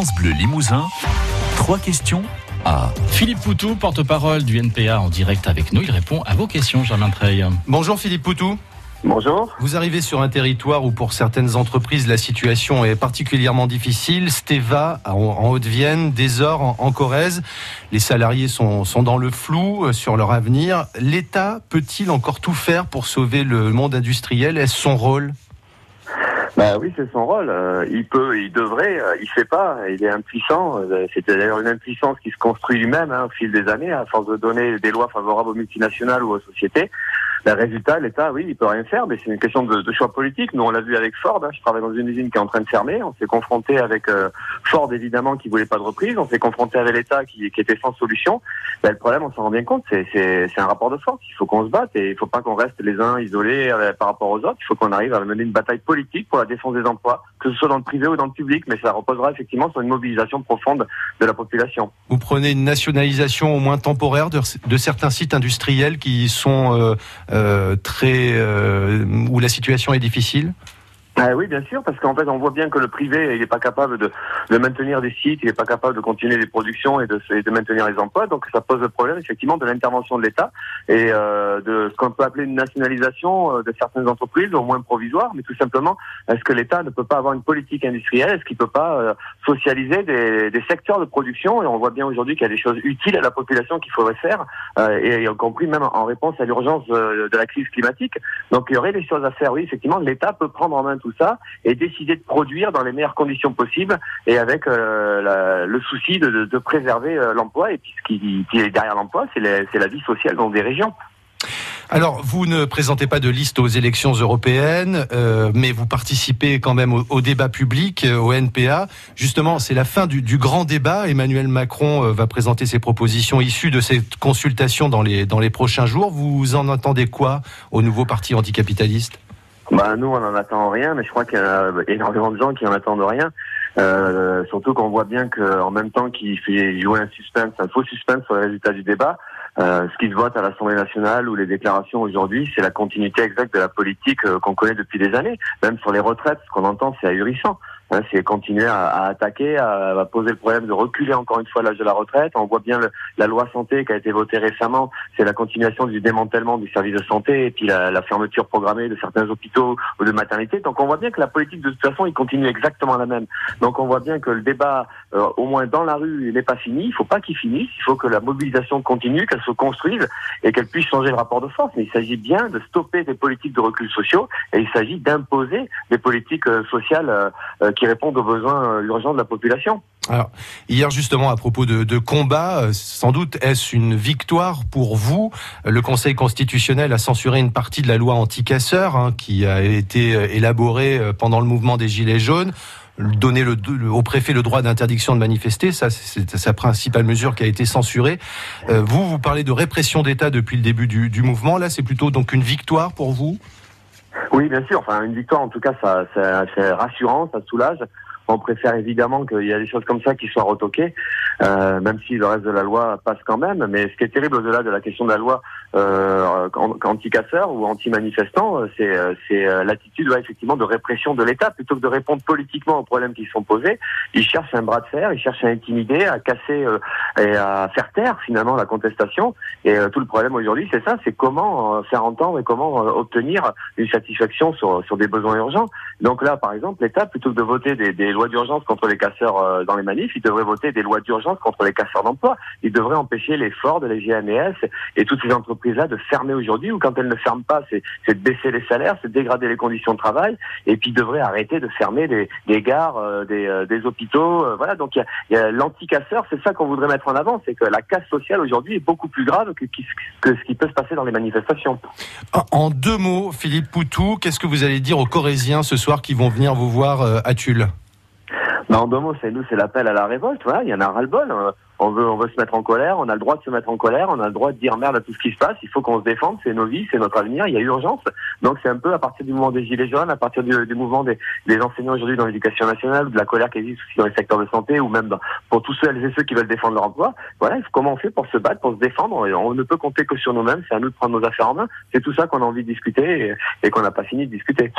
France Bleu Limousin. Trois questions à Philippe Poutou, porte-parole du NPA en direct avec nous. Il répond à vos questions, Germain Treille. Bonjour Philippe Poutou. Bonjour. Vous arrivez sur un territoire où pour certaines entreprises la situation est particulièrement difficile. Steva en Haute-Vienne, Desor en, en Corrèze. Les salariés sont, sont dans le flou euh, sur leur avenir. L'État peut-il encore tout faire pour sauver le monde industriel? Est-ce son rôle? Bah oui, c'est son rôle. Euh, il peut, il devrait, euh, il fait pas. Il est impuissant. Euh, C'est d'ailleurs une impuissance qui se construit lui-même hein, au fil des années, à force de donner des lois favorables aux multinationales ou aux sociétés. Le résultat, l'État, oui, il peut rien faire, mais c'est une question de, choix politique. Nous, on l'a vu avec Ford. hein. Je travaille dans une usine qui est en train de fermer. On s'est confronté avec euh, Ford, évidemment, qui voulait pas de reprise. On s'est confronté avec l'État qui, était sans solution. Ben, le problème, on s'en rend bien compte, c'est- un rapport de force. Il faut qu'on se batte et il faut pas qu'on reste les uns isolés euh, par rapport aux autres. Il faut qu'on arrive à mener une bataille politique pour la défense des emplois, que ce soit dans le privé ou dans le public, mais ça reposera effectivement sur une mobilisation profonde de la population. Vous prenez une nationalisation au moins temporaire de, de certains sites industriels qui sont euh, très euh, où la situation est difficile Ah oui, bien sûr, parce qu'en fait, on voit bien que le privé, il n'est pas capable de, de maintenir des sites, il n'est pas capable de continuer les productions et de, et de maintenir les emplois. Donc, ça pose le problème, effectivement, de l'intervention de l'État et euh, de ce qu'on peut appeler une nationalisation euh, de certaines entreprises, au moins provisoire, mais tout simplement, est-ce que l'État ne peut pas avoir une politique industrielle? Est-ce qu'il ne peut pas euh, socialiser des, des secteurs de production? Et on voit bien aujourd'hui qu'il y a des choses utiles à la population qu'il faudrait faire, euh, et y compris même en réponse à l'urgence euh, de la crise climatique. Donc, il y aurait des choses à faire, oui, effectivement, l'État peut prendre en main tout ça et décider de produire dans les meilleures conditions possibles et avec euh, le souci de, préserver euh, l'emploi. Et puis ce qui, est derrière l'emploi, c'est la, vie sociale dans des régions. Alors, vous ne présentez pas de liste aux élections européennes, euh, mais vous participez quand même au, débat public, au NPA. Justement, c'est la fin du, grand débat. Emmanuel Macron va présenter ses propositions issues de cette consultation dans les, dans les prochains jours. Vous en entendez quoi au nouveau parti anticapitaliste? Bah, nous, on n'en attend rien, mais je crois qu'il y a énormément de gens qui en attendent rien. Euh, surtout qu'on voit bien qu'en même temps qu'il fait jouer un suspense, un faux suspense sur les résultats du débat, euh, ce qui se vote à l'Assemblée nationale ou les déclarations aujourd'hui, c'est la continuité exacte de la politique euh, qu'on connaît depuis des années. Même sur les retraites, ce qu'on entend, c'est ahurissant. Hein, c'est continuer à, à attaquer, à, à poser le problème de reculer encore une fois l'âge de la retraite. On voit bien le- la loi santé qui a été votée récemment, c'est la continuation du démantèlement du service de santé et puis la, la fermeture programmée de certains hôpitaux ou de maternités. Donc on voit bien que la politique de toute façon, il continue exactement la même. Donc on voit bien que le débat, euh, au moins dans la rue, il n'est pas fini. Il faut pas qu'il finisse. Il faut que la mobilisation continue, qu'elle se construise et qu'elle puisse changer le rapport de force. Mais il s'agit bien de stopper des politiques de recul sociaux et il s'agit d'imposer des politiques euh, sociales euh, euh, qui répondent aux besoins euh, urgents de la population. Alors, hier justement, à propos de, combat, euh, sans doute est-ce une victoire pour vous Le Conseil constitutionnel a censuré une partie de la loi anti-casseurs hein, qui a été euh, élaborée pendant le mouvement des Gilets jaunes. Donner au préfet le droit d'interdiction de manifester, ça c'est sa principale mesure qui a été censurée. Vous, vous parlez de répression d'État depuis le début du, du mouvement. Là, c'est plutôt donc une victoire pour vous? Oui, bien sûr. Enfin, une victoire, en tout cas, ça, c'est rassurant, ça soulage. On préfère évidemment qu'il y a des choses comme ça qui soient retoquées, euh, même si le reste de la loi passe quand même. Mais ce qui est terrible au-delà de la question de la loi euh, an- anti-casseurs ou anti-manifestants, euh, c'est euh, c'est, euh, l'attitude ouais, effectivement de répression de l'État plutôt que de répondre politiquement aux problèmes qui sont posés. Ils cherchent un bras de fer, ils cherchent à intimider, à casser euh, et à faire taire finalement la contestation. Et tout le problème aujourd'hui, c'est ça, c'est comment faire entendre et comment obtenir une satisfaction sur, sur des besoins urgents. Donc là, par exemple, l'État, plutôt que de voter des, des lois d'urgence contre les casseurs dans les manifs, il devrait voter des lois d'urgence contre les casseurs d'emploi. Il devrait empêcher les Ford, les GMS et toutes ces entreprises-là de fermer aujourd'hui, ou quand elles ne ferment pas, c'est de baisser les salaires, c'est de dégrader les conditions de travail, et puis il devrait arrêter de fermer des, gares, euh, des, euh, des hôpitaux. euh, voilà, donc l'anti-casseur, c'est ça qu'on voudrait mettre en avant, c'est que la casse sociale aujourd'hui est beaucoup plus grave que, que ce qui peut se passer dans les manifestations. En- deux mots, Philippe Poutou, qu'est-ce que vous allez dire aux Corésiens ce soir qui vont venir vous voir à Tulle? Bah, en deux mots, c'est nous, c'est l'appel à la révolte. Voilà, il y en a ras-le-bol. Euh, On veut, on veut se mettre en colère. On a le droit de se mettre en colère. On a le droit de dire merde à tout ce qui se passe. Il faut qu'on se défende. C'est nos vies, c'est notre avenir. Il y a urgence. Donc c'est un peu à partir du mouvement des gilets jaunes, à partir du, du mouvement des, des enseignants aujourd'hui dans l'éducation nationale, de la colère qui existe aussi dans les secteurs de santé, ou même dans- pour tous ceux et ceux qui veulent défendre leur emploi. Voilà, comment on fait pour se battre, pour se défendre. Et On ne peut compter que sur nous-mêmes. C'est à nous de prendre nos affaires en main. C'est tout ça qu'on a envie de discuter et, et qu'on n'a pas fini de discuter.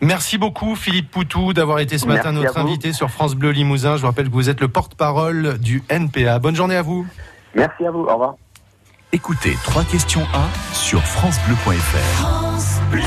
Merci beaucoup Philippe Poutou d'avoir été ce matin Merci notre invité sur France. France Bleu Limousin. Je vous rappelle que vous êtes le porte-parole du NPA. Bonne journée à vous. Merci à vous. Au revoir. Écoutez 3 questions à sur francebleu.fr. France Bleu.